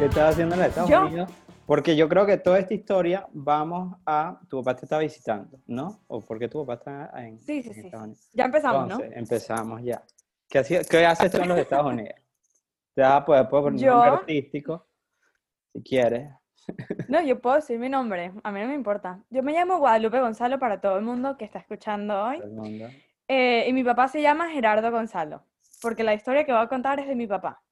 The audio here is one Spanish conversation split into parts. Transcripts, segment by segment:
¿Qué estás haciendo en Estados ¿Yo? Unidos? Porque yo creo que toda esta historia vamos a... Tu papá te está visitando, ¿no? ¿O porque tu papá está en, Sí, sí, en sí. Estados Unidos? Ya empezamos, ¿no? Entonces, empezamos ya. ¿Qué, qué haces tú en los Estados Unidos? Te vas a poder poner un Yo- nombre artístico, si quieres. No, yo puedo decir mi nombre, a mí no me importa. Yo me llamo Guadalupe Gonzalo para todo el mundo que está escuchando hoy. todo el mundo. Eh, y mi papá se llama Gerardo Gonzalo, porque la historia que voy a contar es de mi papá.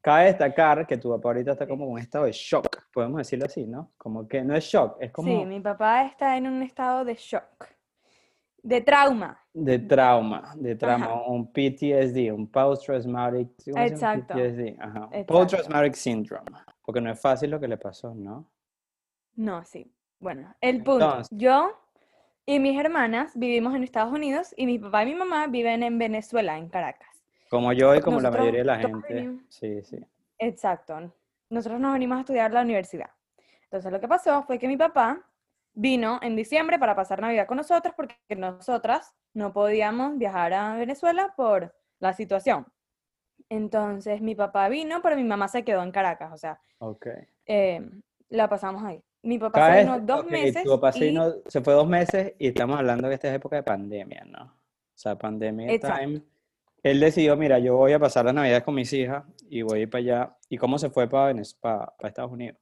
Cabe destacar que tu papá ahorita está como en un estado de shock, podemos decirlo así, ¿no? Como que no es shock, es como Sí, mi papá está en un estado de shock, de trauma. de trauma, de trauma, Ajá. un PTSD, un post-traumatic. Exacto. PTSD, ajá, post-traumatic syndrome, porque no es fácil lo que le pasó, ¿no? No, sí. Bueno, el punto. Entonces. Yo y mis hermanas vivimos en Estados Unidos y mi papá y mi mamá viven en Venezuela, en Caracas. Como yo y como la Nosotros mayoría de la gente, venimos- sí, sí. Exacto. Nosotros nos venimos a estudiar a la universidad. Entonces lo que pasó fue que mi papá vino en diciembre para pasar Navidad con nosotros porque nosotras no podíamos viajar a Venezuela por la situación. Entonces mi papá vino, pero mi mamá se quedó en Caracas, o sea, Ok. eh, la pasamos ahí. Mi papá se vino dos ok, meses Tu papá se, y- vino- se fue dos meses y estamos hablando que esta es época de pandemia, ¿no? O sea, pandemia Exacto. time. Él decidió, mira, yo voy a pasar las navidades con mis hijas y voy a ir para allá. ¿Y cómo se fue para, Venez- para, para Estados Unidos?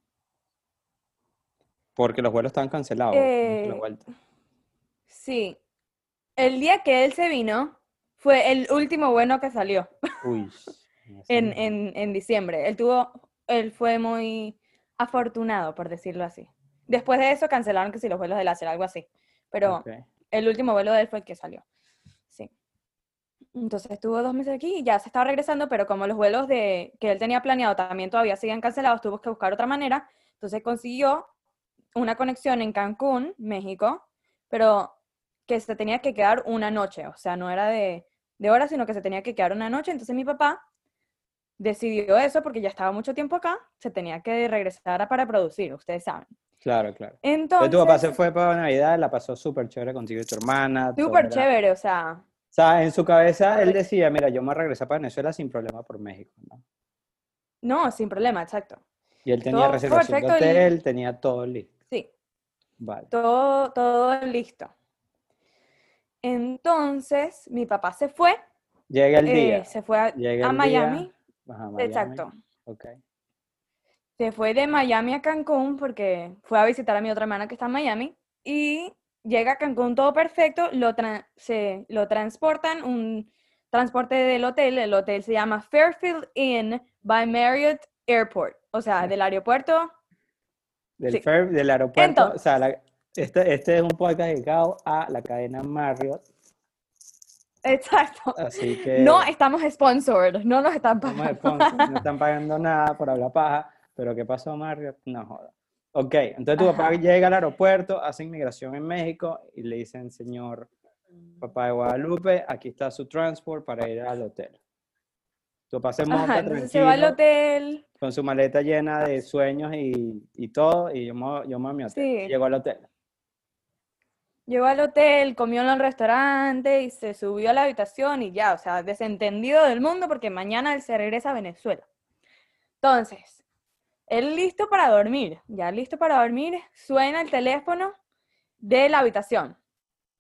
Porque los vuelos estaban cancelados. ¿cómo fue la Eh, vuelta? Sí. El día que él se vino fue el último bueno que salió. Uy. en, en, en diciembre. Él tuvo, él fue muy afortunado, por decirlo así. Después de eso cancelaron que si los vuelos de láser, algo así. Pero el último vuelo de él fue el que salió. Entonces estuvo dos meses aquí y ya se estaba regresando, pero como los vuelos de, que él tenía planeado también todavía siguen cancelados, tuvo que buscar otra manera. Entonces consiguió una conexión en Cancún, México, pero que se tenía que quedar una noche. O sea, no era de, de horas, sino que se tenía que quedar una noche. Entonces mi papá decidió eso porque ya estaba mucho tiempo acá, se tenía que regresar a para producir, ustedes saben. Claro, claro. Entonces, Entonces tu papá se fue para Navidad, la pasó súper chévere contigo y tu hermana. súper chévere, o sea, O sea, en su cabeza él decía, mira, yo me regresar para Venezuela sin problema por México, ¿no? no, sin problema, exacto. Y él tenía Todo reservación de hotel, tenía todo listo. Sí, Vale. todo, todo listo. Entonces, mi papá se fue, Llega el eh, día. se fue a, Miami. Ajá, Miami. exacto. Ok. Se fue de Miami a Cancún porque fue a visitar a mi otra hermana que está en Miami y llega a Cancún todo perfecto, lo, tra- se, lo transportan, un transporte del hotel, el hotel se llama Fairfield Inn by Marriott Airport, o sea, del aeropuerto. Del, Sí. fer- del aeropuerto, o Entonces. sea, la- este, este es un podcast dedicado a la cadena Marriott, Exacto. así que No estamos sponsored, no nos están pagando. no están pagando nada por hablar paja, pero ¿qué pasó Marriott? No joda. Ok, entonces tu papá llega al aeropuerto, hace inmigración en México y le dicen, señor papá de Guadalupe, aquí está su transport para ir al hotel. Tu papá se monta entonces se va al tranquilo, hotel. con su maleta llena de sueños y, y todo, y yo yo me a mi hotel. Sí. Llegó al hotel. Llegó al hotel, comió en el restaurante y se subió a la habitación y ya, o sea, desentendido del mundo porque mañana él se regresa a Venezuela. Entonces, él listo para dormir, ya listo para dormir, suena el teléfono de la habitación.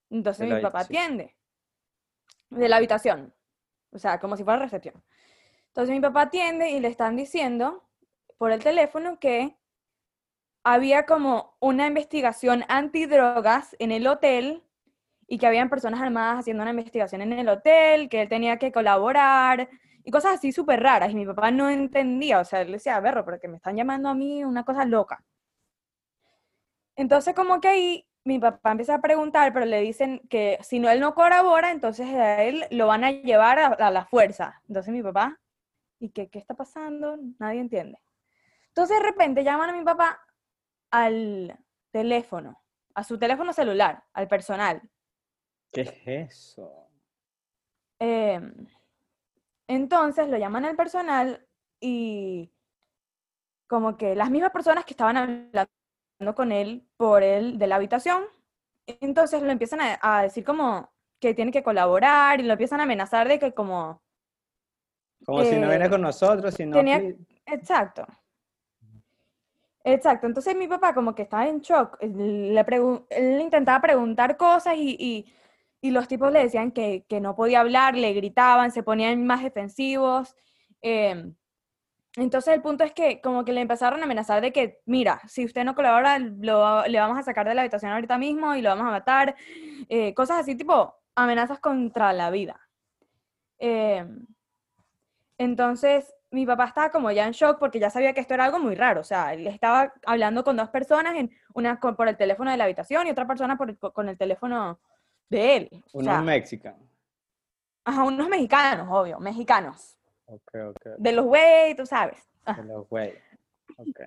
Entonces mi papá atiende. De la habitación. O sea, como si fuera recepción. Entonces mi papá atiende y le están diciendo por el teléfono que había como una investigación antidrogas en el hotel y que habían personas armadas haciendo una investigación en el hotel, que él tenía que colaborar y cosas así súper raras. Y mi papá no entendía, o sea, él decía, berro, pero que me están llamando a mí una cosa loca. Entonces como que ahí mi papá empieza a preguntar, pero le dicen que si no él no colabora, entonces a él lo van a llevar a, a la fuerza. Entonces mi papá, ¿y qué, qué está pasando? Nadie entiende. Entonces de repente llaman a mi papá al teléfono, a su teléfono celular, al personal. ¿Qué es eso? Em, entonces lo llaman al personal y como que las mismas personas que estaban hablando con él por él de la habitación, entonces lo empiezan a, a decir como que tiene que colaborar y lo empiezan a amenazar de que como, Como si no viene con nosotros, si no... tenía- exacto, Exacto, entonces mi papá como que estaba en shock, él le, él le intentaba preguntar cosas y, y- y los tipos le decían que, que no podía hablar, le gritaban, se ponían más defensivos. em, entonces el punto es que como que le empezaron a amenazar de que, mira, si usted no colabora, lo- le vamos a sacar de la habitación ahorita mismo y lo vamos a matar. eh, cosas así, tipo amenazas contra la vida. Em, entonces, mi papá estaba como ya en shock porque ya sabía que esto era algo muy raro. O sea, él estaba hablando con dos personas, en una por el teléfono de la habitación y otra persona por con el teléfono de él. O Unos sea, mexicanos. ajá, unos mexicanos, obvio, mexicanos. Ok, ok. De los güey, tú sabes. Ajá. De los güey. Ok.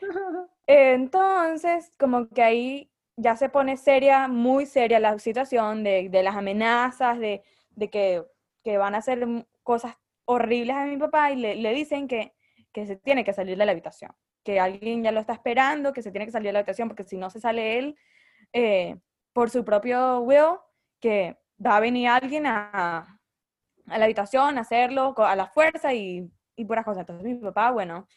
Entonces, como que ahí ya se pone seria, muy seria la situación de, de las amenazas, de, de que, que van a hacer cosas horribles a mi papá y le, le dicen que, que se tiene que salir de la habitación, que alguien ya lo está esperando, que se tiene que salir de la habitación porque si no se sale él eh, por su propio will, que va a venir alguien a, a la habitación a hacerlo a la fuerza y, y puras cosas. Entonces mi papá, bueno,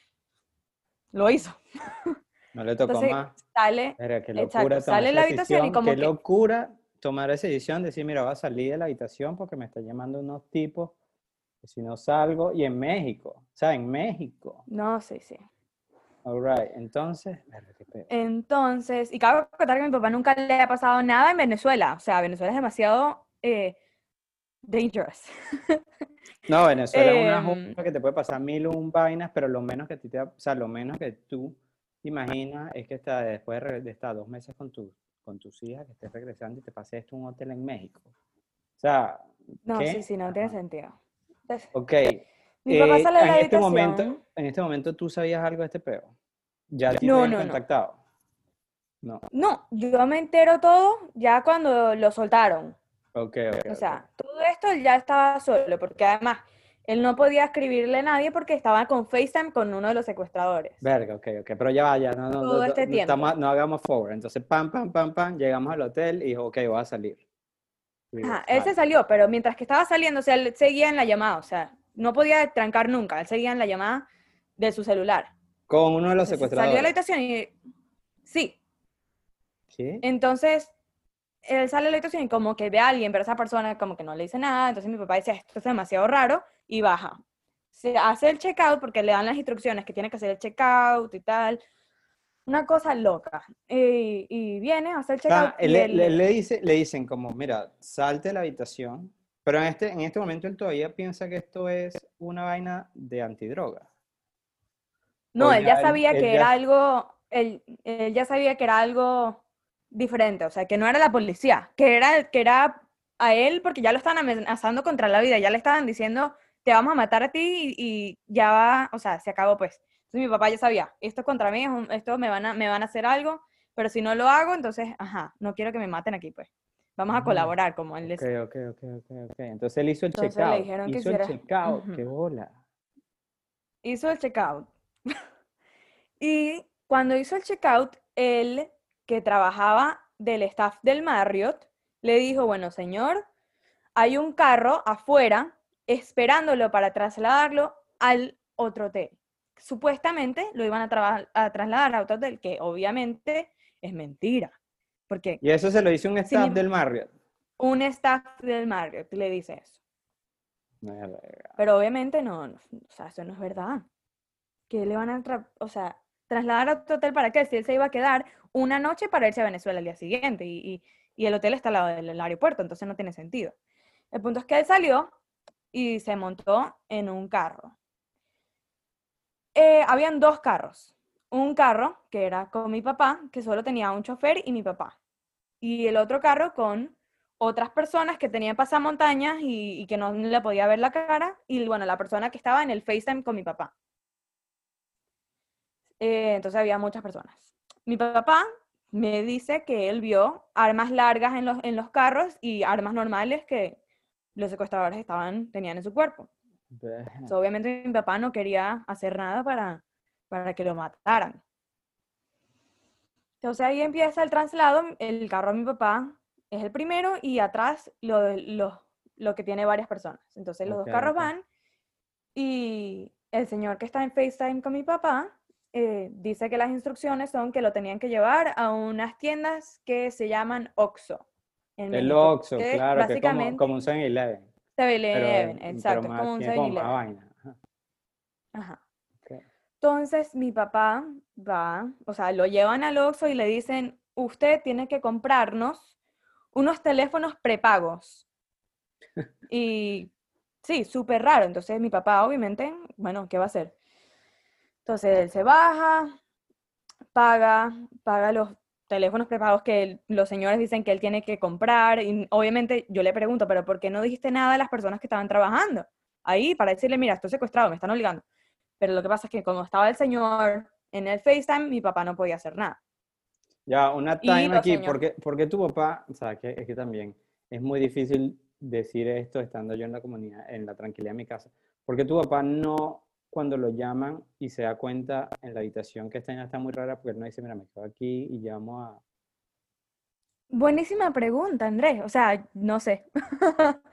lo hizo. No le tocó Entonces más. sale, Verga, qué exacto, locura tomar sale la habitación y como Qué que- locura tomar esa decisión, decir, mira, voy a salir de la habitación porque me están llamando unos tipos, que si no salgo, y en México, o sea, en México. no, sí, sí. All right, entonces. Entonces, y cabe contar que a mi papá nunca le ha pasado nada en Venezuela. O sea, Venezuela es demasiado eh, dangerous. No, Venezuela es una Em, jungla que te puede pasar mil un vainas, pero lo menos que a ti te, o sea, lo menos que tú te imaginas es que está, después de, estar dos meses con, tu, con tus hijas, que estés regresando y te pase esto un hotel en México. O sea, No, ¿qué? sí, sí, no tiene sentido. Entonces, Ok. mi papá eh, sale de la en este habitación. momento, en este momento tú sabías algo de este peo. Ya te No, no, no. contactado. No. No, yo me entero todo ya cuando lo soltaron. Ok, ok. O sea, todo esto él ya estaba solo, porque además él no podía escribirle a nadie porque estaba con FaceTime con uno de los secuestradores. Verga, ok, ok. Pero ya vaya, no, no, Todo no, este no, tiempo. estamos- no hagamos forward. Entonces, pam, pam, pam, pam, llegamos al hotel y dijo, ok, voy a salir. Digo, Ajá, él se salió, pero mientras que estaba saliendo, o sea, él seguía en la llamada, o sea, no podía trancar nunca, él seguía en la llamada de su celular. Con uno de los Entonces, salió de la secuestradores. habitación y... Sí, ¿Sí? entonces él sale de la habitación y como que ve a alguien, pero esa persona como que no le dice nada, entonces mi papá dice, esto es demasiado raro, y baja. Se hace el checkout porque le dan las instrucciones que tiene que hacer el checkout y tal. Una cosa loca. Y, y viene, hace el checkout él y le, él- le- le dice, le dicen como, mira, salte de la habitación. Pero en este, en este momento él todavía piensa que esto es una vaina de antidroga. No, él ya él- sabía él que era algo, él, él ya sabía que era algo diferente, o sea, que no era la policía, que era, que era a él porque ya lo estaban amenazando contra la vida, ya le estaban diciendo, te vamos a matar a ti y, y ya va, o sea, se acabó pues. Entonces mi papá ya sabía, esto es contra mí, esto me van a, me van a hacer algo, pero si no lo hago, entonces, ajá, no quiero que me maten aquí pues. Vamos a colaborar, como él decía. ok, ok, ok, ok. Entonces él hizo el Entonces le checkout. dijeron que Hizo el hiciera- checkout. Ujú. Qué bola. hizo el checkout. Y cuando hizo el checkout, él, que trabajaba del staff del Marriott, le dijo, bueno, señor, hay un carro afuera esperándolo para trasladarlo al otro hotel. Supuestamente lo iban a, a trasladar a otro hotel, que obviamente es mentira, porque Y eso se lo hizo un staff del Marriott. un staff del Marriott le dice eso. Pero obviamente no, no, o sea, eso no es verdad. Que le van a, o sea, trasladar a otro hotel para qué, si él se iba a quedar una noche para irse a Venezuela al día siguiente y, y- el hotel está al lado del aeropuerto, entonces no tiene sentido. El punto es que él salió y se montó en un carro. Eh, habían dos carros. Un carro que era con mi papá, que solo tenía un chofer y mi papá. Y el otro carro con otras personas que tenían pasamontañas y, y que no le podía ver la cara, y bueno, la persona que estaba en el FaceTime con mi papá. Eh, entonces había muchas personas. Mi papá me dice que él vio armas largas en los, en los carros y armas normales que los secuestradores estaban, tenían en su cuerpo. Obviamente mi papá no quería hacer nada para, para que lo mataran. Entonces ahí empieza el traslado, el carro de mi papá es el primero y atrás lo, lo, lo que tiene varias personas. Entonces los Ok, dos carros van y el señor que está en FaceTime con mi papá eh, dice que las instrucciones son que lo tenían que llevar a unas tiendas que se llaman OXO. El que claro, que es como, un 7-Eleven. 7-Eleven, pero- exacto, pero es como un tiene como más 7-Eleven. vaina. Ajá. Entonces mi papá va, o sea, lo llevan al Oxxo y le dicen, usted tiene que comprarnos unos teléfonos prepagos. Y sí, súper raro. Entonces mi papá, obviamente, bueno, ¿qué va a hacer? Entonces él se baja, paga, paga los teléfonos prepagos que los señores dicen que él tiene que comprar. Y obviamente yo le pregunto, pero ¿por qué no dijiste nada a las personas que estaban trabajando? Ahí para decirle, mira, estoy secuestrado, me están obligando. Pero lo que pasa es que como estaba el señor en el FaceTime, mi papá no podía hacer nada. Ya, una time aquí, porque, porque tu papá, o sea, que es que también es muy difícil decir esto estando yo en la comunidad, en la tranquilidad de mi casa, porque tu papá no, cuando lo llaman y se da cuenta en la habitación que esta niña está muy rara, porque él no dice, mira, me quedo aquí y llamo a... Buenísima pregunta, Andrés. O sea, no sé.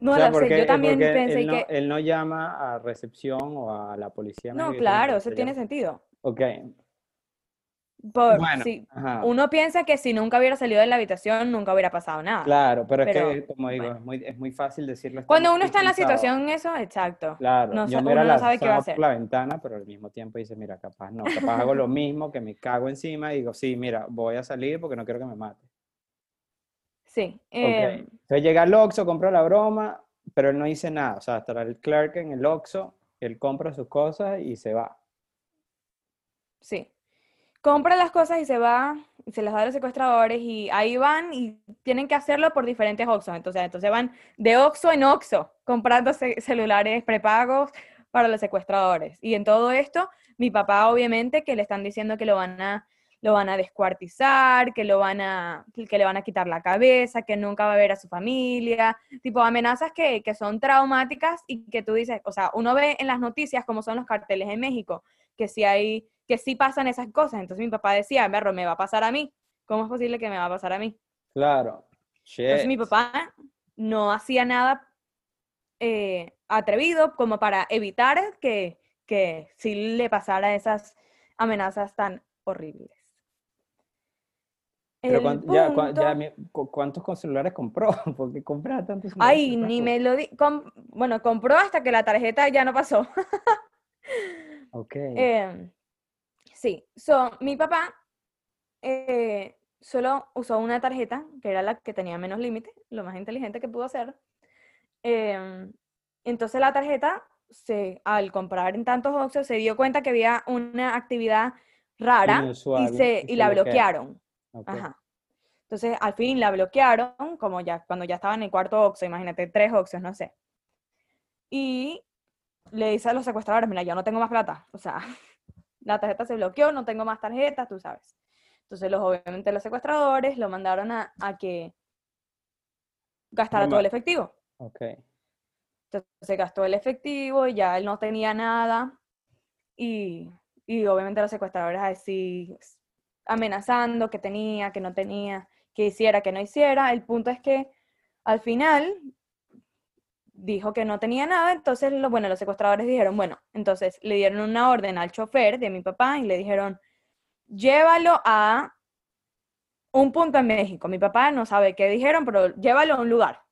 no O sea, lo sé. Yo también pensé él no, que... él no llama a recepción o a la policía. No, claro, "Mira, eso tiene llamo". sentido. Ok, Por, bueno, ajá, uno piensa que si nunca hubiera salido de la habitación, nunca hubiera pasado nada. claro, pero, pero, es que, como digo, bueno. es muy, es muy fácil decirlo. Cuando uno está en la situación, eso, exacto. Claro, No yo uno no sabe qué va a hacer. la ventana, pero al mismo tiempo dice, mira, capaz no, capaz hago lo mismo, que me cago encima y digo, sí, mira, voy a salir porque no quiero que me mate. Sí. Em, entonces llega al Oxxo, compra la broma, pero él no dice nada, o sea, hasta el clerk en el Oxxo, él compra sus cosas y se va. Sí. Compra las cosas y se va, y se las da a los secuestradores, y ahí van y tienen que hacerlo por diferentes Oxxos. Entonces, entonces van de Oxxo en Oxxo, comprando ce- celulares prepagos para los secuestradores. Y en todo esto, mi papá, obviamente, que le están diciendo que lo van a, lo van a descuartizar, que lo van a, que le van a quitar la cabeza, que nunca va a ver a su familia, tipo amenazas que, que son traumáticas y que tú dices, o sea, uno ve en las noticias cómo son los carteles en México, que si hay, que sí pasan esas cosas. Entonces mi papá decía, berro, me va a pasar a mí. ¿Cómo es posible que me va a pasar a mí? Claro, Entonces mi papá no hacía nada eh, atrevido como para evitar que, que sí le pasara esas amenazas tan horribles. Pero ya, ya punto- cu- ¿cuántos con celulares compró? Porque compra tantos celulares Ay, ni me lo di. com- bueno, compró hasta que la tarjeta ya no pasó. Ok, Em, sí, so, mi papá eh, solo usó una tarjeta, que era la que tenía menos límite, lo más inteligente que pudo hacer. Em, entonces la tarjeta, se, al comprar en tantos Oxxos, se dio cuenta que había una actividad rara y, se, y la bloquea. bloquearon. Ajá. Entonces, al fin la bloquearon, como ya cuando ya estaba en el cuarto Oxxo, imagínate, tres Oxxos, no sé. Y le dice a los secuestradores, mira, ya no tengo más plata. O sea, la tarjeta se bloqueó, no tengo más tarjetas, tú sabes. Entonces, los, obviamente los secuestradores lo mandaron a, a que gastara todo el efectivo. Ok. Entonces, se gastó el efectivo y ya él no tenía nada. Y, y obviamente los secuestradores así amenazando que tenía, que no tenía, que hiciera, que no hiciera. El punto es que al final dijo que no tenía nada, entonces, lo, bueno, los secuestradores dijeron, bueno, entonces le dieron una orden al chofer de mi papá y le dijeron, llévalo a un punto en México. Mi papá no sabe qué dijeron, pero llévalo a un lugar.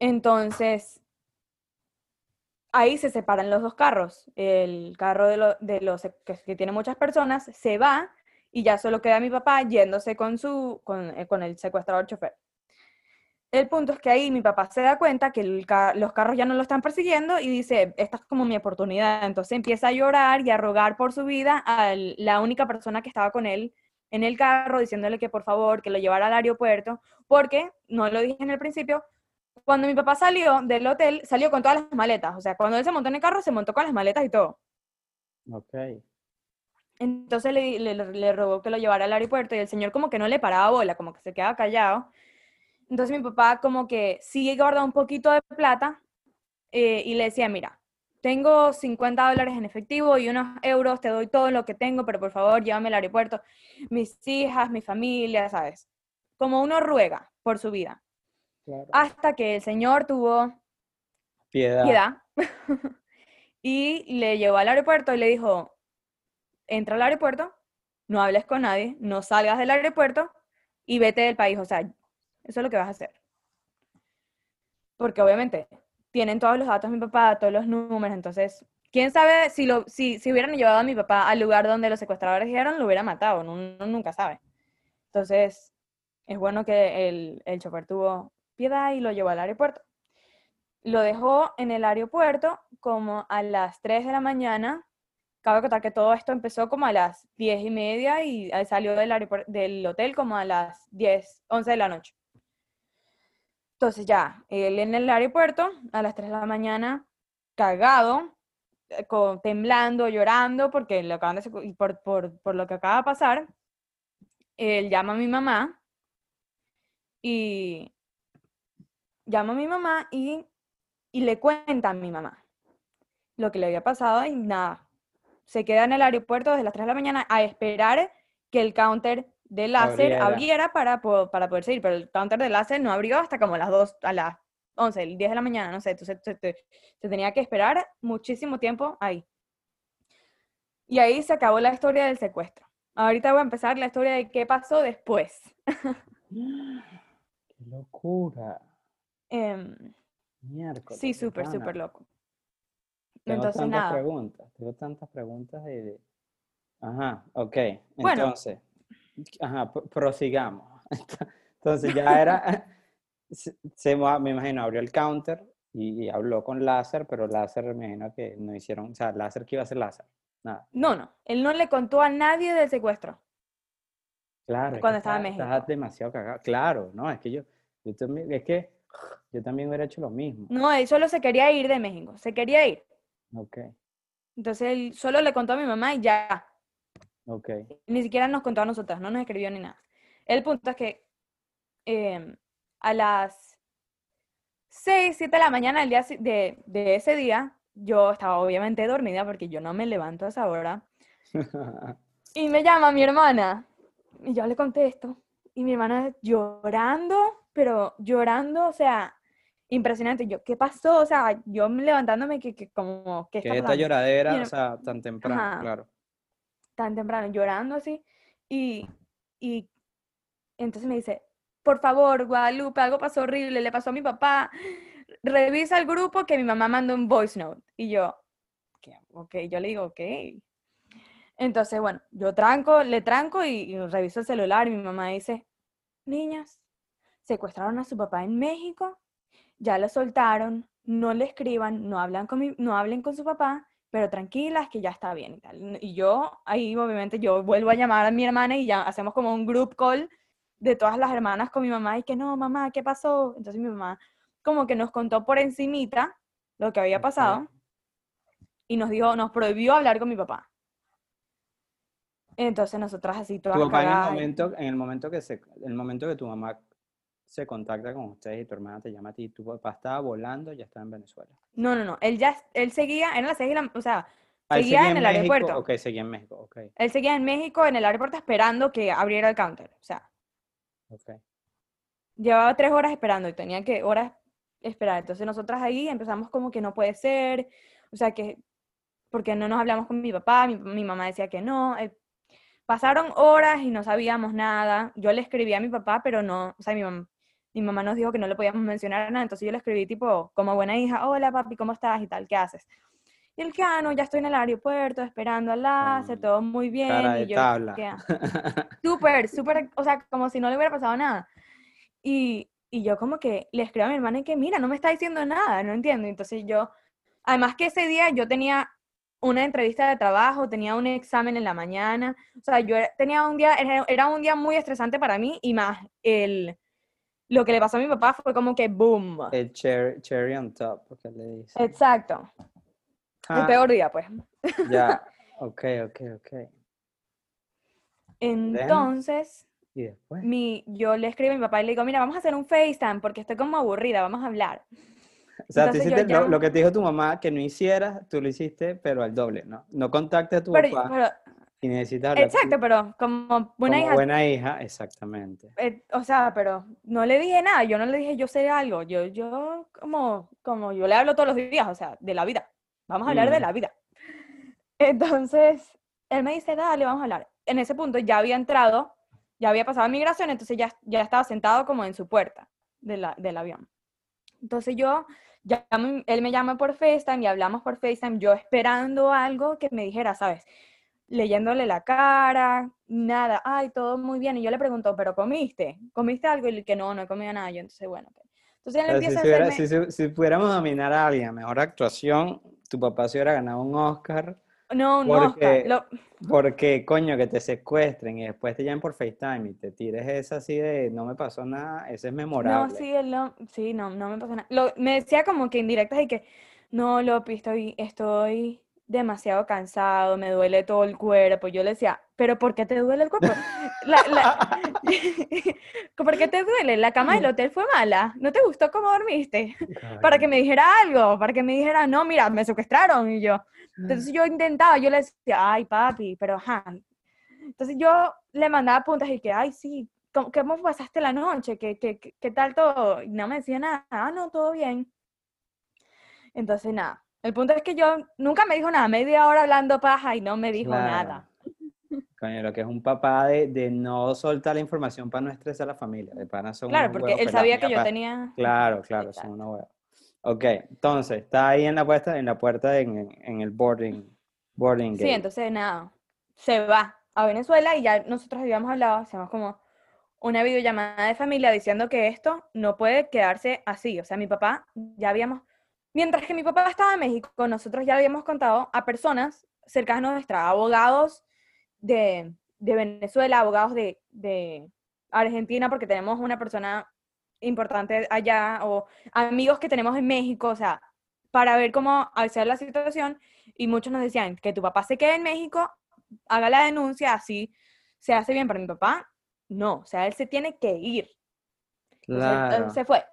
Entonces, ahí se separan los dos carros. El carro de, lo- de los que, que tiene muchas personas se va y ya solo queda mi papá yéndose con, su, con, eh, con el secuestrador chofer. El punto es que ahí mi papá se da cuenta que el ca- los carros ya no lo están persiguiendo y dice, esta es como mi oportunidad. Entonces empieza a llorar y a rogar por su vida a la única persona que estaba con él en el carro, diciéndole que por favor, que lo llevara al aeropuerto, porque, no lo dije en el principio, cuando mi papá salió del hotel, salió con todas las maletas. O sea, cuando él se montó en el carro, se montó con las maletas y todo. Ok. Entonces le, le, le rogó que lo llevara al aeropuerto y el señor como que no le paraba bola, como que se quedaba callado. Entonces mi papá como que sí guarda un poquito de plata eh, y le decía, mira, tengo 50 dólares en efectivo y unos euros, te doy todo lo que tengo, pero por favor llévame al aeropuerto. Mis hijas, mi familia, ¿sabes? Como uno ruega por su vida. Claro. Hasta que el señor tuvo Piedad. piedad y le llevó al aeropuerto y le dijo, entra al aeropuerto, no hables con nadie, no salgas del aeropuerto y vete del país. O sea, eso es lo que vas a hacer. Porque obviamente tienen todos los datos de mi papá, todos los números, entonces, quién sabe si, lo, si, si hubieran llevado a mi papá al lugar donde los secuestradores dijeron, lo hubiera matado, uno nunca sabe. Entonces, es bueno que el, el chofer tuvo piedad y lo llevó al aeropuerto. Lo dejó en el aeropuerto como a las 3 de la mañana. Cabe contar que todo esto empezó como a las 10 y media y salió del, del hotel como a las 10, 11 de la noche. Entonces ya, él en el aeropuerto a las 3 de la mañana, cagado, eh, temblando, llorando, porque lo acaban de, por, por, por lo que acaba de pasar, él llama a mi mamá y llama a mi mamá y, y le cuenta a mi mamá lo que le había pasado y nada. Se queda en el aeropuerto desde las 3 de la mañana a esperar que el counter de láser abriera, para, para poder seguir, pero el counter de láser no abrió hasta como las 2, a las 11, el 10 de la mañana, no sé, entonces se, tenía que esperar muchísimo tiempo ahí. Y ahí se acabó la historia del secuestro. Ahorita voy a empezar la historia de qué pasó después. ¡Qué locura! Eh, Sí, súper, súper loco. Tengo Entonces, tantas nada. preguntas, tengo tantas preguntas de... Ajá, ok. Entonces, ajá, prosigamos. Entonces ya era, se, me imagino, abrió el counter y, habló con Láser, pero Láser me imagino que no hicieron, o sea, Láser que iba a ser Láser, nada. No, no, él no le contó a nadie del secuestro. Claro. Cuando estaba en México. Estás demasiado cagado. Claro, no, es que yo, yo también, es que yo también hubiera hecho lo mismo. No, él solo se quería ir de México, se quería ir. Ok. Entonces él solo le contó a mi mamá y ya. Ok. Ni siquiera nos contó a nosotras, no nos escribió ni nada. El punto es que em, a las 6, 7 de la mañana del día de, de, ese día, yo estaba obviamente dormida porque yo no me levanto a esa hora. y me llama mi hermana. Y yo le contesto. Y mi hermana llorando, pero llorando, o sea, impresionante. Yo, ¿qué pasó? O sea, yo levantándome que, que como, ¿qué está esta lloradera, o sea, tan temprano, claro. Tan temprano, llorando así. Y, y entonces me dice, por favor, Guadalupe, algo pasó horrible, le pasó a mi papá. Revisa el grupo que mi mamá mandó un voice note. Y yo, ok, yo le digo, ok. Entonces, bueno, yo tranco, le tranco y, reviso el celular y mi mamá dice, niñas, secuestraron a su papá en México ya lo soltaron, no le escriban, no, hablan con no hablen con su papá, pero tranquilas que ya está bien y tal. Y yo ahí obviamente yo vuelvo a llamar a mi hermana y ya hacemos como un group call de todas las hermanas con mi mamá y que no, mamá, ¿qué pasó? Entonces mi mamá como que nos contó por encimita lo que había pasado y nos dijo, nos prohibió hablar con mi papá. Entonces nosotras así todas tu papá en el momento, en el momento que se, el momento que tu mamá se contacta con ustedes y tu hermana te llama a ti, tu papá estaba volando, ya estaba en Venezuela. No, no, no, él ya, él seguía, en la seguía, o sea, ah, seguía, en, el aeropuerto. Ok, seguía en México, ok. Él seguía en México, en el aeropuerto, esperando que abriera el counter, o sea. Ok. Llevaba tres horas esperando y tenía que horas esperar. Entonces nosotras ahí empezamos como que no puede ser, o sea, que, porque no nos hablamos con mi papá, mi, mi mamá decía que no, eh, pasaron horas y no sabíamos nada. Yo le escribí a mi papá, pero no, o sea, mi mamá, mi mamá nos dijo que no le podíamos mencionar nada, entonces yo le escribí tipo, como buena hija, hola papi, ¿cómo estás? y tal, ¿qué haces? Y el que, ah, no, ya estoy en el aeropuerto esperando al láser, todo muy bien. Cara de y yo, tabla. Súper, súper, o sea, como si no le hubiera pasado nada. Y, y yo como que le escribo a mi hermana y que, mira, no me está diciendo nada, no entiendo. Entonces yo, además que ese día yo tenía una entrevista de trabajo, tenía un examen en la mañana, o sea, yo tenía un día, era un día muy estresante para mí y más el lo que le pasó a mi papá fue como que boom. El cherry, on top, porque le dice. Exacto. El ah. peor día, pues. Ya, ok, ok, ok. Entonces, ¿Y después? Mi, yo le escribo a mi papá y le digo, mira, vamos a hacer un FaceTime porque estoy como aburrida, vamos a hablar. O sea, hiciste lo, que te dijo tu mamá que no hicieras, tú lo hiciste, pero al doble, ¿no? No contactes a tu papá. Y necesitas Exacto, pero como buena como hija. buena hija, exactamente. Eh, o sea, pero no le dije nada, yo no le dije yo sé algo, yo, yo como, como yo le hablo todos los días, o sea, de la vida, vamos a hablar de Mm. la vida. Entonces, él me dice, dale, vamos a hablar. En ese punto ya había entrado, ya había pasado migración, entonces ya, ya estaba sentado como en su puerta de la- del avión. Entonces yo, ya, él me llama por FaceTime y hablamos por FaceTime, yo esperando algo que me dijera, ¿sabes? Leyéndole la cara, nada, ay, todo muy bien. Y yo le pregunto, ¿pero comiste? ¿Comiste algo? Y que no, no he comido nada. Yo, entonces, bueno. Entonces él sea, si, empieza a hacerme... si, pudiéramos dominar a alguien, mejor actuación, tu papá se hubiera ganado un Oscar No, no, porque- lo- porque, coño, que te secuestren y después te llamen por FaceTime y te tires esa así de no me pasó nada, ese es No, memorable. sí, él no, sí, no, no me pasa nada. Lo- me decía como que indirectas y que, no, Lopi, estoy, estoy demasiado cansado, me duele todo el cuerpo. Yo le decía, ¿pero por qué te duele el cuerpo? La- la- ¿Por qué te duele? ¿La cama del hotel fue mala? ¿No te gustó cómo dormiste? Para que me dijera algo, para que me dijera, no, mira, me secuestraron. Y yo, entonces yo intentaba, yo le decía, ay, papi, pero ajá. Entonces yo le mandaba puntas y que, ay, sí, ¿cómo, cómo pasaste la noche? ¿Qué, qué, qué, qué tal todo? Y no me decía nada, ah, no, todo bien. Entonces, nada. El punto es que yo nunca me dijo nada, media hora hablando paja y no me dijo Claro. nada. Coño, lo que es un papá de, de no soltar la información para no estresar a la familia. De pana son Claro, porque él sabía que yo papá- tenía... Claro, claro, son unos huevos. Ok, entonces, está ahí en la puerta, en la puerta en, el boarding, boarding Sí, entonces nada, se va a Venezuela y ya nosotros habíamos hablado, hacíamos como una videollamada de familia diciendo que esto no puede quedarse así. O sea, mi papá ya habíamos, mientras que mi papá estaba en México, nosotros ya habíamos contado a personas cercanas nuestras, abogados de, de Venezuela, abogados de, de Argentina, porque tenemos una persona importante allá, o amigos que tenemos en México, o sea, para ver cómo hacer la situación y muchos nos decían que tu papá se quede en México, haga la denuncia, así se hace bien para mi papá. No, o sea, él se tiene que ir. Entonces, Claro. se fue.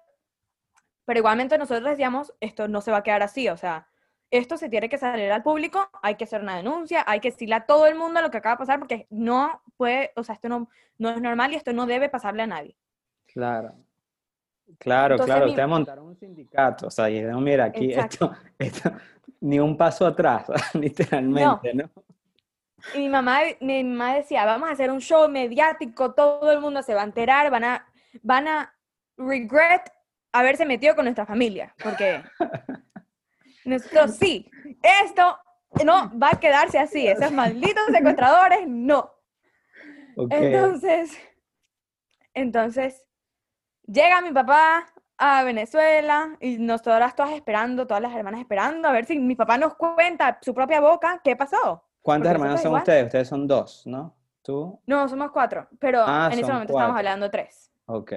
Pero igualmente nosotros decíamos, esto no se va a quedar así, o sea, esto se tiene que salir al público, hay que hacer una denuncia, hay que decirle a todo el mundo lo que acaba de pasar, porque no puede, o sea, esto no, no es normal y esto no debe pasarle a nadie. Claro. Claro, Entonces, claro. mi- Ustedes montaron un sindicato. O sea, y dijeron, mira, aquí esto, esto, ni un paso atrás, literalmente, ¿no? Y mi mamá, mi mamá decía, vamos a hacer un show mediático, todo el mundo se va a enterar, van a, van a regret haberse metido con nuestra familia, porque nosotros sí, esto no va a quedarse así, esos malditos secuestradores, no. Entonces, entonces, llega mi papá a Venezuela y nosotras todas esperando, todas las hermanas esperando, a ver si mi papá nos cuenta su propia boca qué pasó. ¿Cuántas hermanas son igual. ustedes? Ustedes son dos, ¿no? ¿Tú? No, somos cuatro, pero Ah, en ese momento estamos hablando tres. Ok.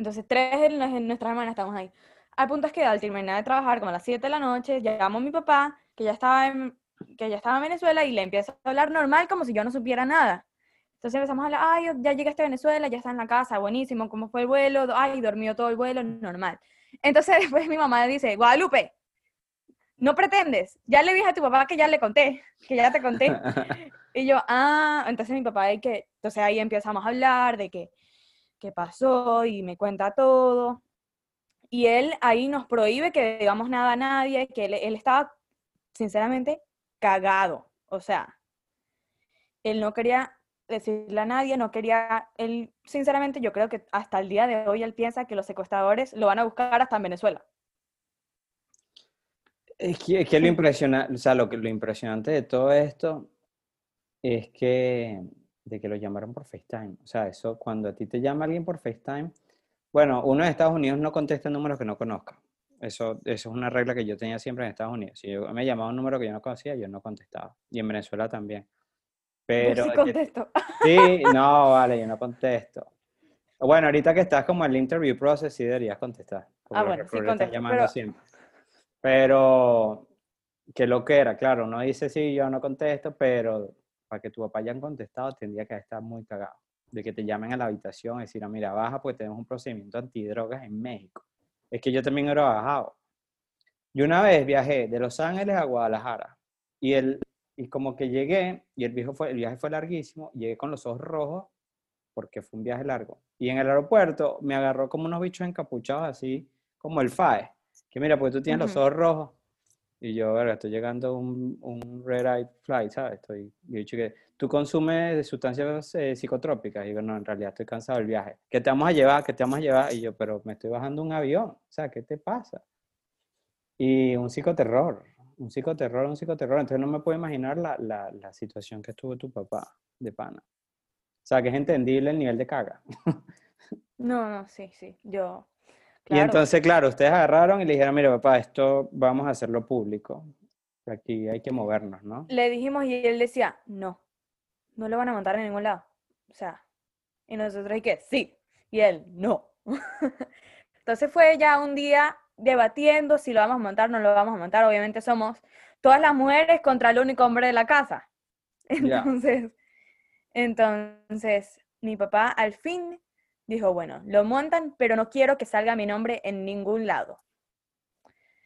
Entonces, tres de nues- nuestras hermanas estamos ahí. Al punto es que al terminar de trabajar, como a las 7 de la noche, llamo a mi papá, que ya estaba en, que ya estaba en Venezuela, y le empiezo a hablar normal, como si yo no supiera nada. Entonces empezamos a hablar, ay, ya llegaste a Venezuela, ya está en la casa, buenísimo, ¿cómo fue el vuelo? Ay, dormió todo el vuelo, normal. Entonces después mi mamá dice, Guadalupe, no pretendes, ya le dije a tu papá que ya le conté, que ya te conté. Y yo, ah, entonces mi papá, que, entonces ahí empezamos a hablar de que, qué pasó y me cuenta todo. Y él ahí nos prohíbe que digamos nada a nadie, que él, él estaba, sinceramente, cagado. O sea, él no quería decirle a nadie, no quería, él, sinceramente, yo creo que hasta el día de hoy él piensa que los secuestradores lo van a buscar hasta en Venezuela. Es que, es lo impresionante, o sea, lo, lo impresionante de todo esto es que, de que lo llamaron por FaceTime. O sea, eso, cuando a ti te llama alguien por FaceTime, bueno, uno en Estados Unidos no contesta números que no conozca. Eso, eso es una regla que yo tenía siempre en Estados Unidos. Si yo me llamaba un número que yo no conocía, yo no contestaba. Y en Venezuela también. Pero Yo sí contesto. sí, no, vale, yo no contesto. Bueno, ahorita que estás como en el interview process, sí deberías contestar. Ah, bueno, sí contesto, llamando pero- siempre. Pero, que lo que era, claro, uno dice sí, yo no contesto, pero para que tu papá hayan contestado tendría que estar muy cagado. De que te llamen a la habitación y decir, "Ah, mira, baja porque tenemos un procedimiento antidrogas en México. Es que yo también he bajado. Yo una vez viajé de Los Ángeles a Guadalajara y, el, y como que llegué y el, viejo fue, el viaje fue larguísimo, llegué con los ojos rojos porque fue un viaje largo. Y en el aeropuerto me agarró como unos bichos encapuchados así, como el FAE. Que mira, porque tú tienes los Ujú. ojos rojos. Y yo, verga, estoy llegando a un, un red eye flight, ¿sabes? Estoy, y he dicho que tú consumes sustancias eh, psicotrópicas. Y digo, no, en realidad estoy cansado del viaje. ¿Qué te vamos a llevar? ¿Qué te vamos a llevar? Y yo, pero me estoy bajando un avión. O sea, ¿qué te pasa? Y un psicoterror, un psicoterror, un psicoterror. Entonces no me puedo imaginar la, la, la situación que estuvo tu papá de pana. O sea, que es entendible el nivel de caga. No, no, sí, sí. Yo. Y entonces, claro, ustedes agarraron y le dijeron, mira, papá, esto vamos a hacerlo público. Aquí hay que movernos, ¿no? le dijimos y él decía, no, no lo van a montar en ningún lado. O sea, y nosotros y que sí, y él, no. Entonces fue ya un día debatiendo si lo vamos a montar o no lo vamos a montar. Obviamente somos todas las mujeres contra el único hombre de la casa. Entonces, entonces mi papá al fin dijo, bueno, lo montan, pero no quiero que salga mi nombre en ningún lado.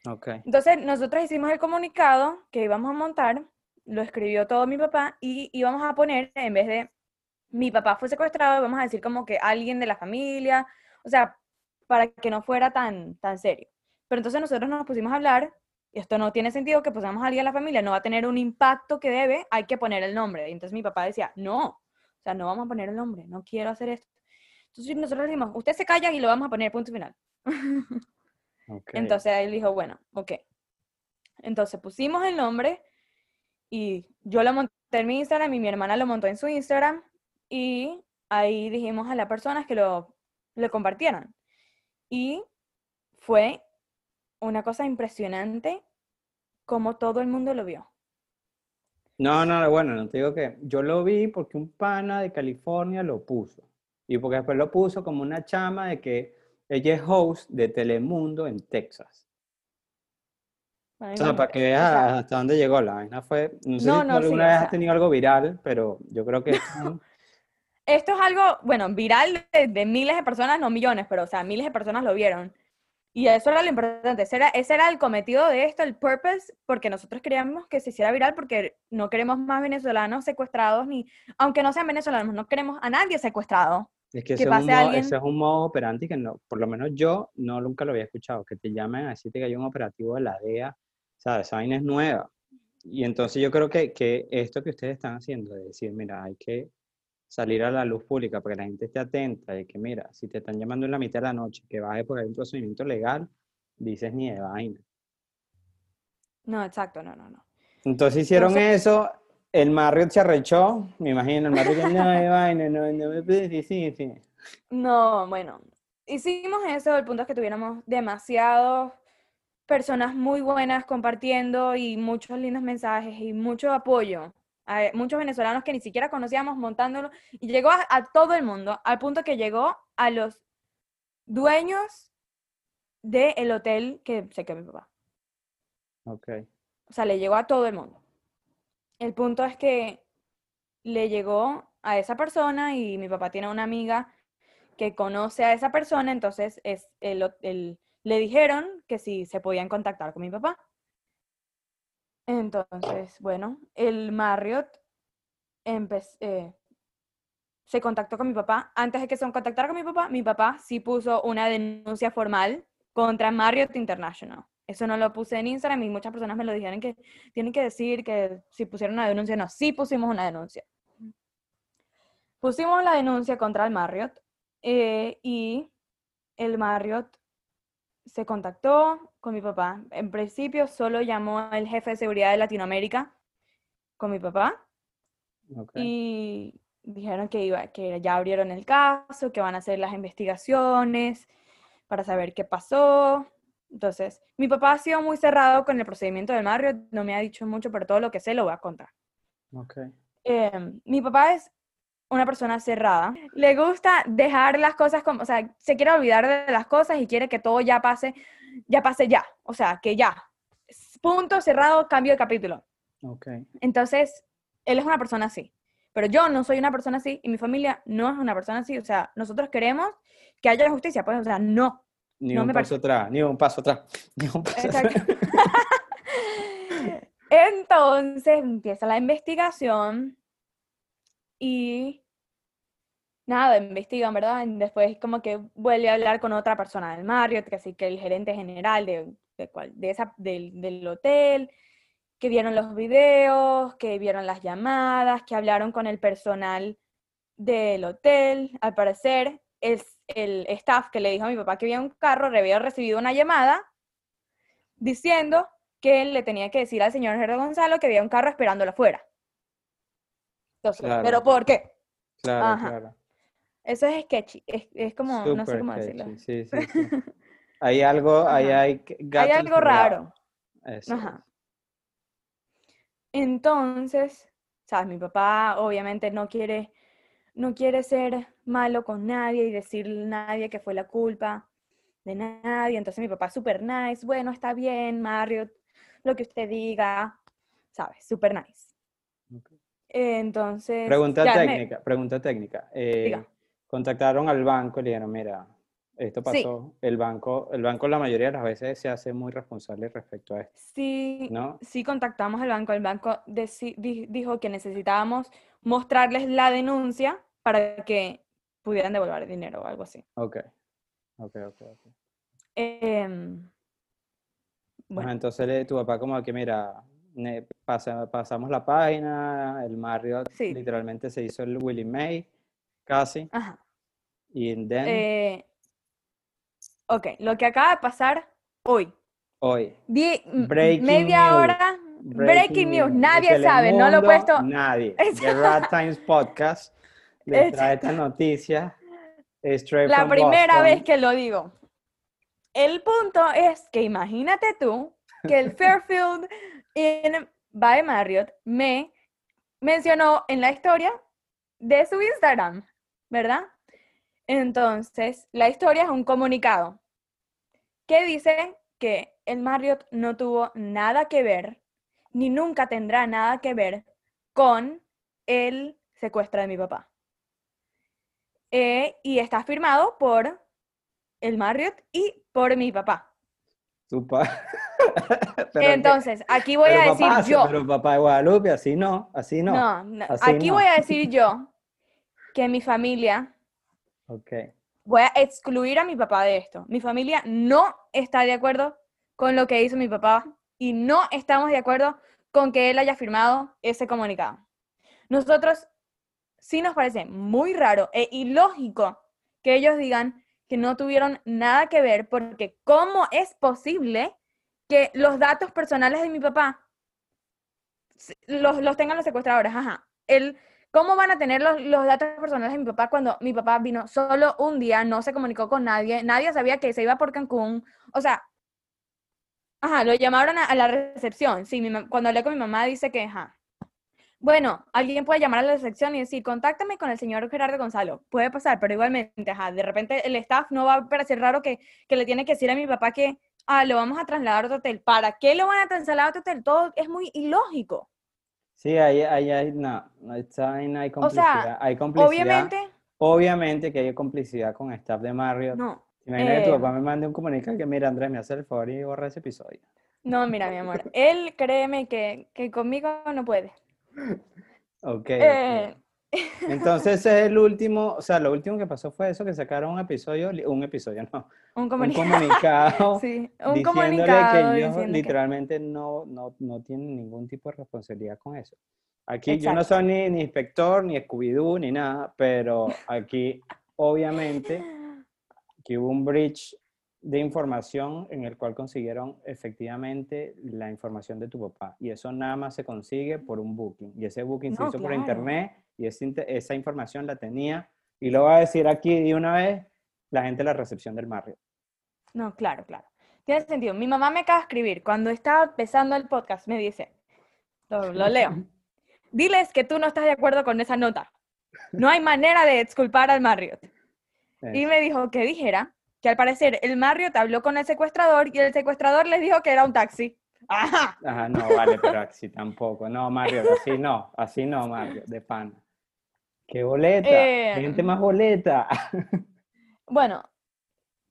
Ok. Entonces, nosotros hicimos el comunicado que íbamos a montar, lo escribió todo mi papá y íbamos a poner, en vez de mi papá fue secuestrado, vamos a decir como que alguien de la familia, o sea, para que no fuera tan, tan serio. Pero entonces nosotros nos pusimos a hablar, y esto no tiene sentido que pusamos a alguien de la familia, no va a tener un impacto que debe, hay que poner el nombre. Y entonces mi papá decía, no, o sea, no vamos a poner el nombre, no quiero hacer esto. Entonces nosotros dijimos, usted se calla y lo vamos a poner, punto final. ok. Entonces él dijo, bueno, ok. Entonces pusimos el nombre y yo lo monté en mi Instagram y mi hermana lo montó en su Instagram y ahí dijimos a las personas que lo le compartieran. Y fue una cosa impresionante como todo el mundo lo vio. No, no, bueno, no te digo que yo lo vi porque un pana de California lo puso. Y porque después lo puso como una chama de que ella es host de Telemundo en Texas. Ay, O sea, no, para que o veas sea, hasta dónde llegó la vaina. Fue, no sé No, si no, sí, alguna o vez sea. has tenido algo viral, pero yo creo que esto es un- Esto es algo, bueno, viral de, de miles de personas, no millones, pero o sea, miles de personas lo vieron. Y eso era lo importante, ese era, ese era el cometido de esto, el purpose, porque nosotros queríamos que se hiciera viral porque no queremos más venezolanos secuestrados, ni, aunque no sean venezolanos, no queremos a nadie secuestrado. Es que que ese es, un modo, alguien- ese es un modo operandi que no, por lo menos yo no nunca lo había escuchado, que te llamen a decirte que hay un operativo de la DEA, ¿sabes? Esa vaina es nueva. Y entonces yo creo que, que esto que ustedes están haciendo, de decir, mira, hay que salir a la luz pública para que la gente esté atenta, de que mira, si te están llamando en la mitad de la noche, que baje por ahí un procedimiento legal, dices ni de vaina. No, exacto, no, no, no. Entonces hicieron Entonces- eso, el Marriott se arrechó, me imagino, el Marriott, no hay vaina, no, no sí. Bueno, hicimos eso, el punto es que tuviéramos demasiadas personas muy buenas compartiendo y muchos lindos mensajes y mucho apoyo. a muchos venezolanos que ni siquiera conocíamos montándolo y llegó a, a todo el mundo, al punto que llegó a los dueños del hotel que se quedó mi papá. Ok. O sea, le llegó a todo el mundo. El punto es que le llegó a esa persona y mi papá tiene una amiga que conoce a esa persona, entonces es el, el- le dijeron que si se podían contactar con mi papá. Entonces, bueno, el Marriott eh, se contactó con mi papá. Antes de que se contactara con mi papá, mi papá sí puso una denuncia formal contra Marriott International. Eso no lo puse en Instagram y muchas personas me lo dijeron que tienen que decir que si pusieron una denuncia. No, sí pusimos una denuncia. Pusimos la denuncia contra el Marriott eh, y el Marriott se contactó con mi papá. En principio solo llamó el jefe de seguridad de Latinoamérica con mi papá y dijeron que, iba, que ya abrieron el caso, que van a hacer las investigaciones para saber qué pasó. Entonces, mi papá ha sido muy cerrado con el procedimiento del Marriott, no me ha dicho mucho, pero todo lo que sé lo voy a contar. ok. Eh, mi papá es una persona cerrada. Le gusta dejar las cosas como, o sea, se quiere olvidar de las cosas y quiere que todo ya pase, ya pase ya. O sea, que ya. Punto cerrado, cambio de capítulo. Ok. Entonces, él es una persona así. Pero yo no soy una persona así y mi familia no es una persona así. O sea, nosotros queremos que haya justicia. Pues, o sea, no. Ni No un paso atrás, ni un paso atrás, ni un paso atrás. Exacto. Entonces empieza la investigación y nada, investigan, ¿verdad? Y después como que vuelve a hablar con otra persona del Marriott, que así que el gerente general de de, cuál, de esa, del, del hotel, que vieron los videos, que vieron las llamadas, que hablaron con el personal del hotel. Al parecer, el, el staff que le dijo a mi papá que había un carro había recibido una llamada diciendo que él le tenía que decir al señor Gerardo Gonzalo que había un carro esperándolo afuera. Entonces, Claro. ¿pero por qué? Claro, Ajá. claro. Eso es sketchy, es, es como, no sé cómo sketchy, decirlo. Sí, sí, sí. Hay algo, hay algo encerrado. raro. Eso Ajá. Entonces, sabes, mi papá obviamente no quiere, no quiere ser malo con nadie y decirle a nadie que fue la culpa de nadie. Entonces mi papá súper nice, bueno, está bien, Mario, lo que usted diga, sabes, súper nice. Entonces, Pregunta ya me- técnica, pregunta técnica. Eh, contactaron al banco y le dijeron, mira, esto Sí. pasó. El banco, el banco la mayoría de las veces se hace muy responsable respecto a esto, Sí, ¿no? sí contactamos al banco. El banco dijo que necesitábamos mostrarles la denuncia para que pudieran devolver el dinero o algo así. Ok. Ok, ok, ok. Em, Ajá, bueno, entonces le- tu papá como que, mira, pasa- pasamos la página, el Marriott Sí. literalmente se hizo el Willie May, casi, ajá. y then, Eh, ok, lo que acaba de pasar hoy. hoy, Die- Breaking media news, hora. Breaking, news. Nadie sabe, no lo he puesto. Nadie. The Rat Times Podcast les Es- trae esta noticia La primera vez que lo digo. El punto es que imagínate tú que el Fairfield Inn by Marriott me mencionó en la historia de su Instagram, ¿verdad? Entonces, la historia es un comunicado que dice que el Marriott no tuvo nada que ver, ni nunca tendrá nada que ver con el secuestro de mi papá. Eh, y está firmado por el Marriott y por mi papá. Tu Entonces, aquí voy a decir papá, yo. Pero papá de Guadalupe, así no, así no. No, no, así aquí no. voy a decir yo que mi familia, Ok. voy a excluir a mi papá de esto. Mi familia no está de acuerdo con lo que hizo mi papá y no estamos de acuerdo con que él haya firmado ese comunicado. Nosotros sí nos parece muy raro e ilógico que ellos digan que no tuvieron nada que ver porque ¿cómo es posible que los datos personales de mi papá los, los tengan los secuestradores? Ajá. El, ¿Cómo van a tener los, los datos personales de mi papá cuando mi papá vino solo un día, no se comunicó con nadie, nadie sabía que se iba por Cancún? O sea, ajá, lo llamaron a, a la recepción. Sí, mi cuando hablé con mi mamá dice que, ajá. Bueno, alguien puede llamar a la recepción y decir, contáctame con el señor Gerardo Gonzalo. Puede pasar, pero igualmente, ajá, de repente el staff no va a parecer raro que, que le tiene que decir a mi papá que, ah, lo vamos a trasladar a otro hotel. ¿Para qué lo van a trasladar a otro hotel? Todo es muy ilógico. Sí, ahí, ahí, hay- no, ahí no hay O sea, complicidad. hay complicidad. Obviamente, Obviamente que hay complicidad con staff de Marriott. no. Imagina que tu eh, papá me mande un comunicado que, mira, Andrés, me hace el favor y borra ese episodio. No, mira, mi amor, él créeme que, que conmigo no puede. Ok. Eh, Entonces ese es el último, o sea, lo último que pasó fue eso, que sacaron un episodio, un episodio, no, un un comunicado. comunicado Sí, un comunicado que ellos diciendo que- literalmente no, no, no tienen ningún tipo de responsabilidad con eso. Aquí yo no Exacto. soy ni, ni inspector, ni Scooby-Doo, ni nada, pero aquí obviamente que hubo un breach de información en el cual consiguieron efectivamente la información de tu papá. Y eso nada más se consigue por un booking. Y ese booking se No, hizo por internet y esa, información la tenía. Y lo voy a decir aquí de una vez, la gente de la recepción del Marriott. No, claro, claro. Tiene sentido. Mi mamá me acaba de escribir, cuando estaba empezando el podcast, me dice, lo, lo leo, diles que tú no estás de acuerdo con esa nota. No hay manera de exculpar al Marriott. Y me dijo que dijera que al parecer el Marriott habló con el secuestrador y el secuestrador les dijo que era un taxi. Ajá. Ajá, no, vale, pero así tampoco. No, Marriott, así no, así no, Marriott, de pan. ¡Qué boleta! Eh, Gente más boleta. Bueno,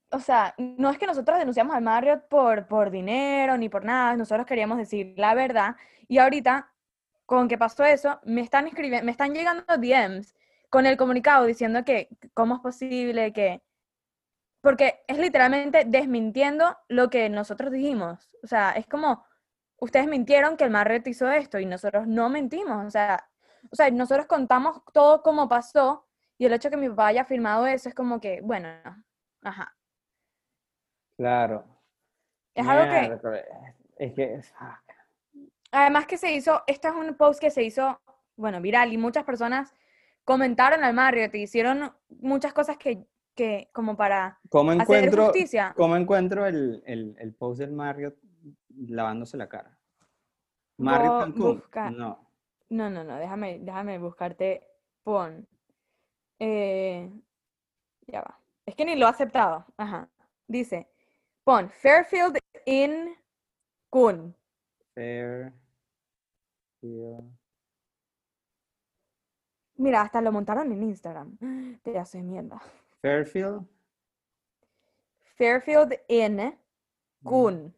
o sea, no es que nosotros denunciamos al Marriott por, por dinero ni por nada, nosotros queríamos decir la verdad. Y ahorita, con que pasó eso, me están escribiendo, me están llegando DMs con el comunicado diciendo que cómo es posible que, porque es literalmente desmintiendo lo que nosotros dijimos. O sea, es como, ustedes mintieron que el Marriott hizo esto y nosotros no mentimos. O sea, o sea, nosotros contamos todo como pasó y el hecho de que mi papá haya firmado eso es como que, bueno, ajá. Claro. Es algo que... Es que... Además que se hizo, esto es un post que se hizo, bueno, viral y muchas personas comentaron al Marriott y hicieron muchas cosas que, que como para ¿Cómo hacer encuentro, justicia. ¿cómo encuentro el, el, el post del Marriott lavándose la cara? Marriott Bo- Cancún. busca- No. No, no, no, déjame, déjame buscarte, pon. eh, ya va. Es que ni lo ha aceptado. Ajá. Dice, pon Fairfield in Kun. Fair. Mira, hasta lo montaron en Instagram. Te hace mierda. Fairfield. Fairfield in Kun.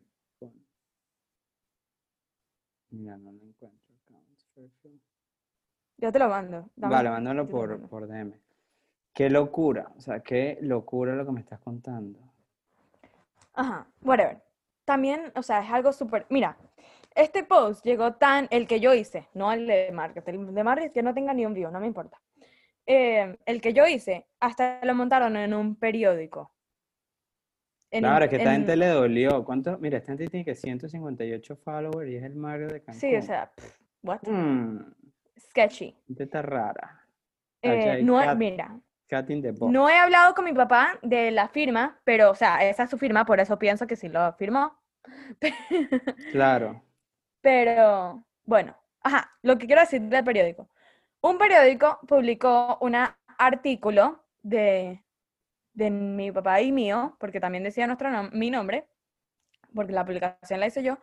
Mira, no lo encuentro. Fairfield. Yo te lo mando. dame- Vale, mándalo por, mando. por DM. Qué locura. O sea, qué locura lo que me estás contando. Ajá, whatever. También, o sea, es algo súper... Mira, este post llegó tan... El que yo hice, no el de Market. El de Market que no tenga ni un view, no me importa. Eh, el que yo hice, hasta lo montaron en un periódico. En Claro, es que esta en- gente le dolió. ¿Cuánto? Mira, esta gente tiene que 158 followers y es el Mario de Cancún. Sí, o sea, pff, what? Mm, Sketchy. gente está rara. Eh, no, cat- mira, cat no he hablado con mi papá de la firma, pero, o sea, esa es su firma, por eso pienso que sí lo firmó. Claro. Pero, bueno, ajá, lo que quiero decir del periódico. Un periódico publicó un artículo de, de mi papá y mío, porque también decía nuestro nom- mi nombre, porque la publicación la hice yo.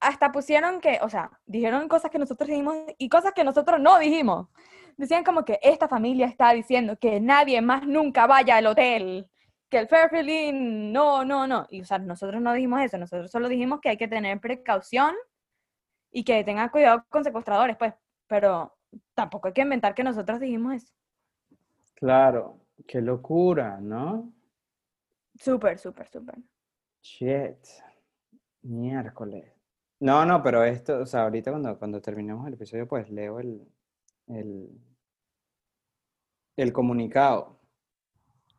Hasta pusieron que, o sea, dijeron cosas que nosotros dijimos y cosas que nosotros no dijimos. Decían como que esta familia está diciendo que nadie más nunca vaya al hotel, que el Fairfield Inn, no, no, no. Y, o sea, nosotros no dijimos eso, nosotros solo dijimos que hay que tener precaución y que tengan cuidado con secuestradores, pues, pero tampoco hay que inventar que nosotros dijimos eso. Claro. Qué locura, ¿no? Súper, súper, súper. Shit. Miércoles. No, no, pero esto, o sea, ahorita cuando, cuando terminemos el episodio, pues leo el, el, el comunicado.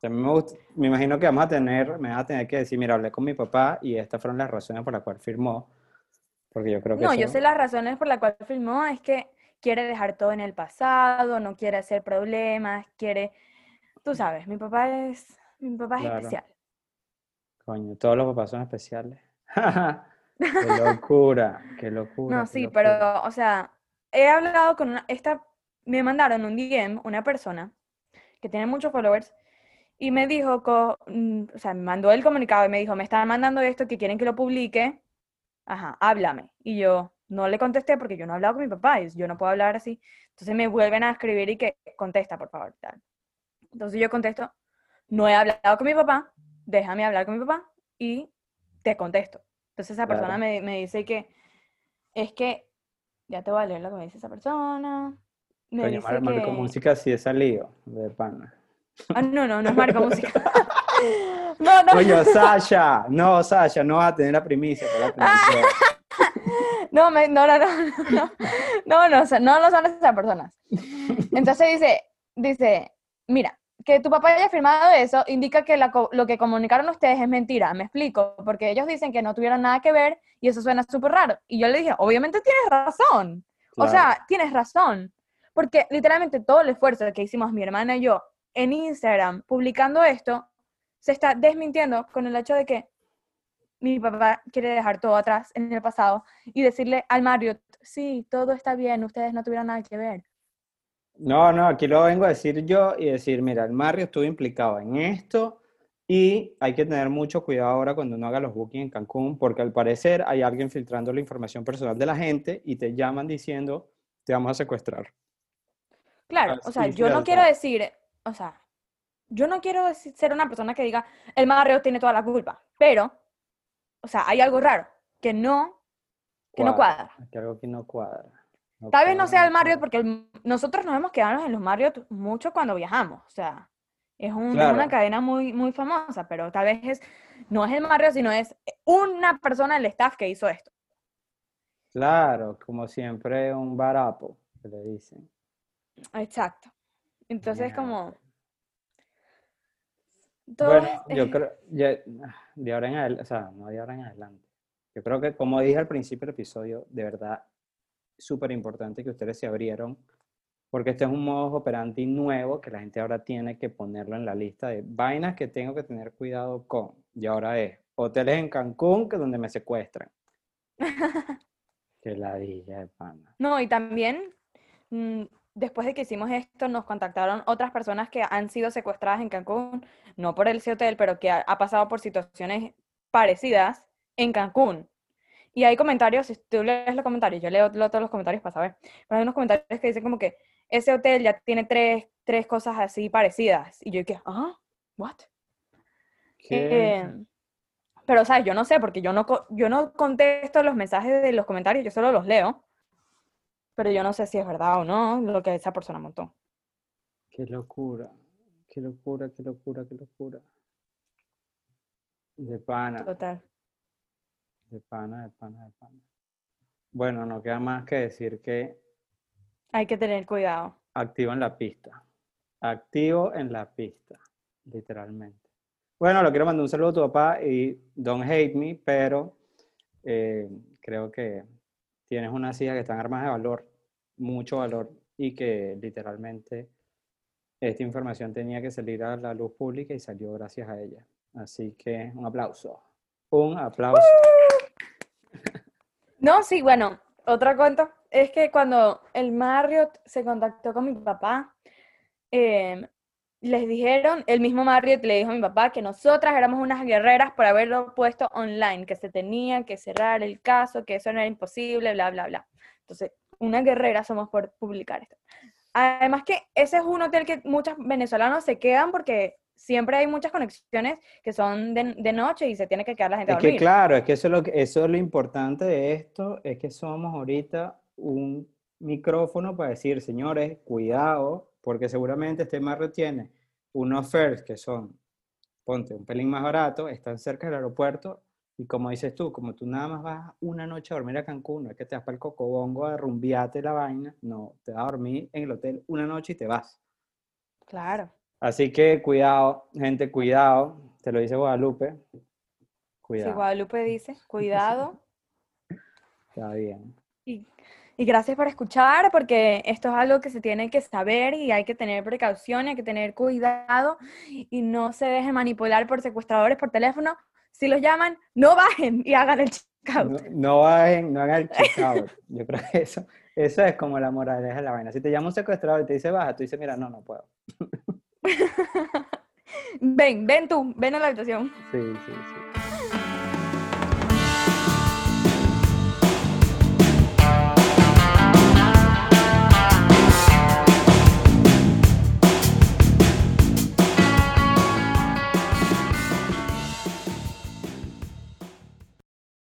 Mí me, me imagino que vamos a tener, me vas a tener que decir, mira, hablé con mi papá y estas fueron las razones por las cuales firmó. Porque yo creo que No, yo eso- sé las razones por las cuales filmó, es que quiere dejar todo en el pasado, no quiere hacer problemas, quiere, tú sabes, mi papá es, mi papá es Claro. especial. Coño, todos los papás son especiales. Qué locura, qué locura. No, qué sí, locura. pero, o sea, he hablado con una, esta, me mandaron un DM, una persona que tiene muchos followers, y me dijo, co- mm, o sea, me mandó el comunicado y me dijo, me están mandando esto, que quieren que lo publique, ajá, háblame. Y yo no le contesté porque yo no he hablado con mi papá, y yo no puedo hablar así. Entonces me vuelven a escribir y que contesta, por favor, tal. Entonces yo contesto, no he hablado con mi papá, déjame hablar con mi papá y te contesto. Entonces esa persona Claro. me, me dice que es que, ya te voy a leer lo que me dice esa persona. Me Coño, dice Mar- Marco que... Música sí es salido de pana. Ah, no, no, no es Marco Música. no, no, Coño, Sasha, no, Sasha, no vas a tener la primicia. la no, me- no, no, no, no, no, no, o no, no son esas personas. Entonces dice, dice, mira, que tu papá haya firmado eso indica que la lo que comunicaron ustedes es mentira, me explico, porque ellos dicen que no tuvieron nada que ver y eso suena súper raro. Y yo le dije, obviamente tienes razón, o Claro. sea, tienes razón, porque literalmente todo el esfuerzo que hicimos mi hermana y yo en Instagram publicando esto se está desmintiendo con el hecho de que mi papá quiere dejar todo atrás en el pasado y decirle al Mario, sí, todo está bien, ustedes no tuvieron nada que ver. No, no, aquí lo vengo a decir yo y decir, mira, el Mario estuvo implicado en esto y hay que tener mucho cuidado ahora cuando uno haga los bookings en Cancún, porque al parecer hay alguien filtrando la información personal de la gente y te llaman diciendo, te vamos a secuestrar. Claro, o sea, yo no quiero decir, o sea, yo no quiero decir- ser una persona que diga, el Mario tiene toda la culpa, pero, o sea, hay algo raro, que no, que no cuadra. Aquí algo que no cuadra. no Tal vez no cuadra, sea el Marriott cuadra. porque el- nosotros nos hemos quedado en los Marriott mucho cuando viajamos, o sea, Es, un- es Claro. una cadena muy, muy famosa, pero tal vez es, no es el Marriott, sino es una persona del staff que hizo esto. Claro, como siempre, un barapo, que le dicen. Exacto. Entonces, Mierda. como... todo Bueno, es- yo creo, ya- de ahora en adelante, o sea, no de ahora en adelante. Yo creo que, como dije al principio del episodio, de verdad, súper importante que ustedes se abrieron, porque este es un modo operandi nuevo que la gente ahora tiene que ponerlo en la lista de vainas que tengo que tener cuidado con. Y ahora es hoteles en Cancún, que es donde me secuestran. Que ladilla de pana. No, y también, mm, después de que hicimos esto, nos contactaron otras personas que han sido secuestradas en Cancún, no por ese hotel, pero que ha, ha pasado por situaciones parecidas en Cancún. Y hay comentarios, si tú lees los comentarios, yo leo, leo todos los comentarios para saber, pero hay unos comentarios que dicen como que ese hotel ya tiene tres, tres cosas así parecidas. Y yo que, ah, what? ¿Qué? Eh, pero, ¿sabes? Yo no sé, porque yo no, yo no contesto los mensajes de los comentarios, yo solo los leo. Pero yo no sé si es verdad o no lo que esa persona montó. Qué locura, qué locura, qué locura, qué locura. De pana, Total. de pana, de pana, de pana. Bueno, no queda más que decir que Hay que tener cuidado. activo en la pista. Activo en la pista, literalmente. Bueno, le quiero mandar un saludo a tu papá y don't hate me, pero eh, creo que tienes unas hijas que están armadas de valor, mucho valor, y que literalmente esta información tenía que salir a la luz pública y salió gracias a ella. Así que un aplauso. Un aplauso. No, sí, bueno, otro cuento es que cuando el Marriott se contactó con mi papá, em, les dijeron, el mismo Marriott le dijo a mi papá que nosotras éramos unas guerreras por haberlo puesto online, que se tenía que cerrar el caso, que eso no era imposible, bla, bla, bla. Entonces, una guerrera somos por publicar esto. Además que ese es un hotel que muchos venezolanos se quedan porque siempre hay muchas conexiones que son de, de noche y se tiene que quedar la gente a Es que dormir. claro, es que eso es lo que, eso es lo importante de esto, es que somos ahorita un micrófono para decir, señores, cuidado, porque seguramente este marro tiene unos fares que son, ponte, un pelín más barato, están cerca del aeropuerto, y como dices tú, como tú nada más vas una noche a dormir a Cancún, no es que te vas para el cocobongo a rumbiarte la vaina, no, te vas a dormir en el hotel una noche y te vas. Claro. Así que cuidado, gente, cuidado, te lo dice Guadalupe, Si cuidado, Guadalupe dice, cuidado. está bien. Y, y gracias por escuchar, porque esto es algo que se tiene que saber y hay que tener precaución, hay que tener cuidado y no se dejen manipular por secuestradores por teléfono. Si los llaman, no bajen y hagan el checkout. No, no bajen, no hagan el checkout. Yo creo que eso, eso es como la moraleja de la vaina. Si te llama un secuestrador y te dice baja, tú dices, mira, no, no puedo. Ven, ven tú, ven a la habitación. Sí, sí, sí.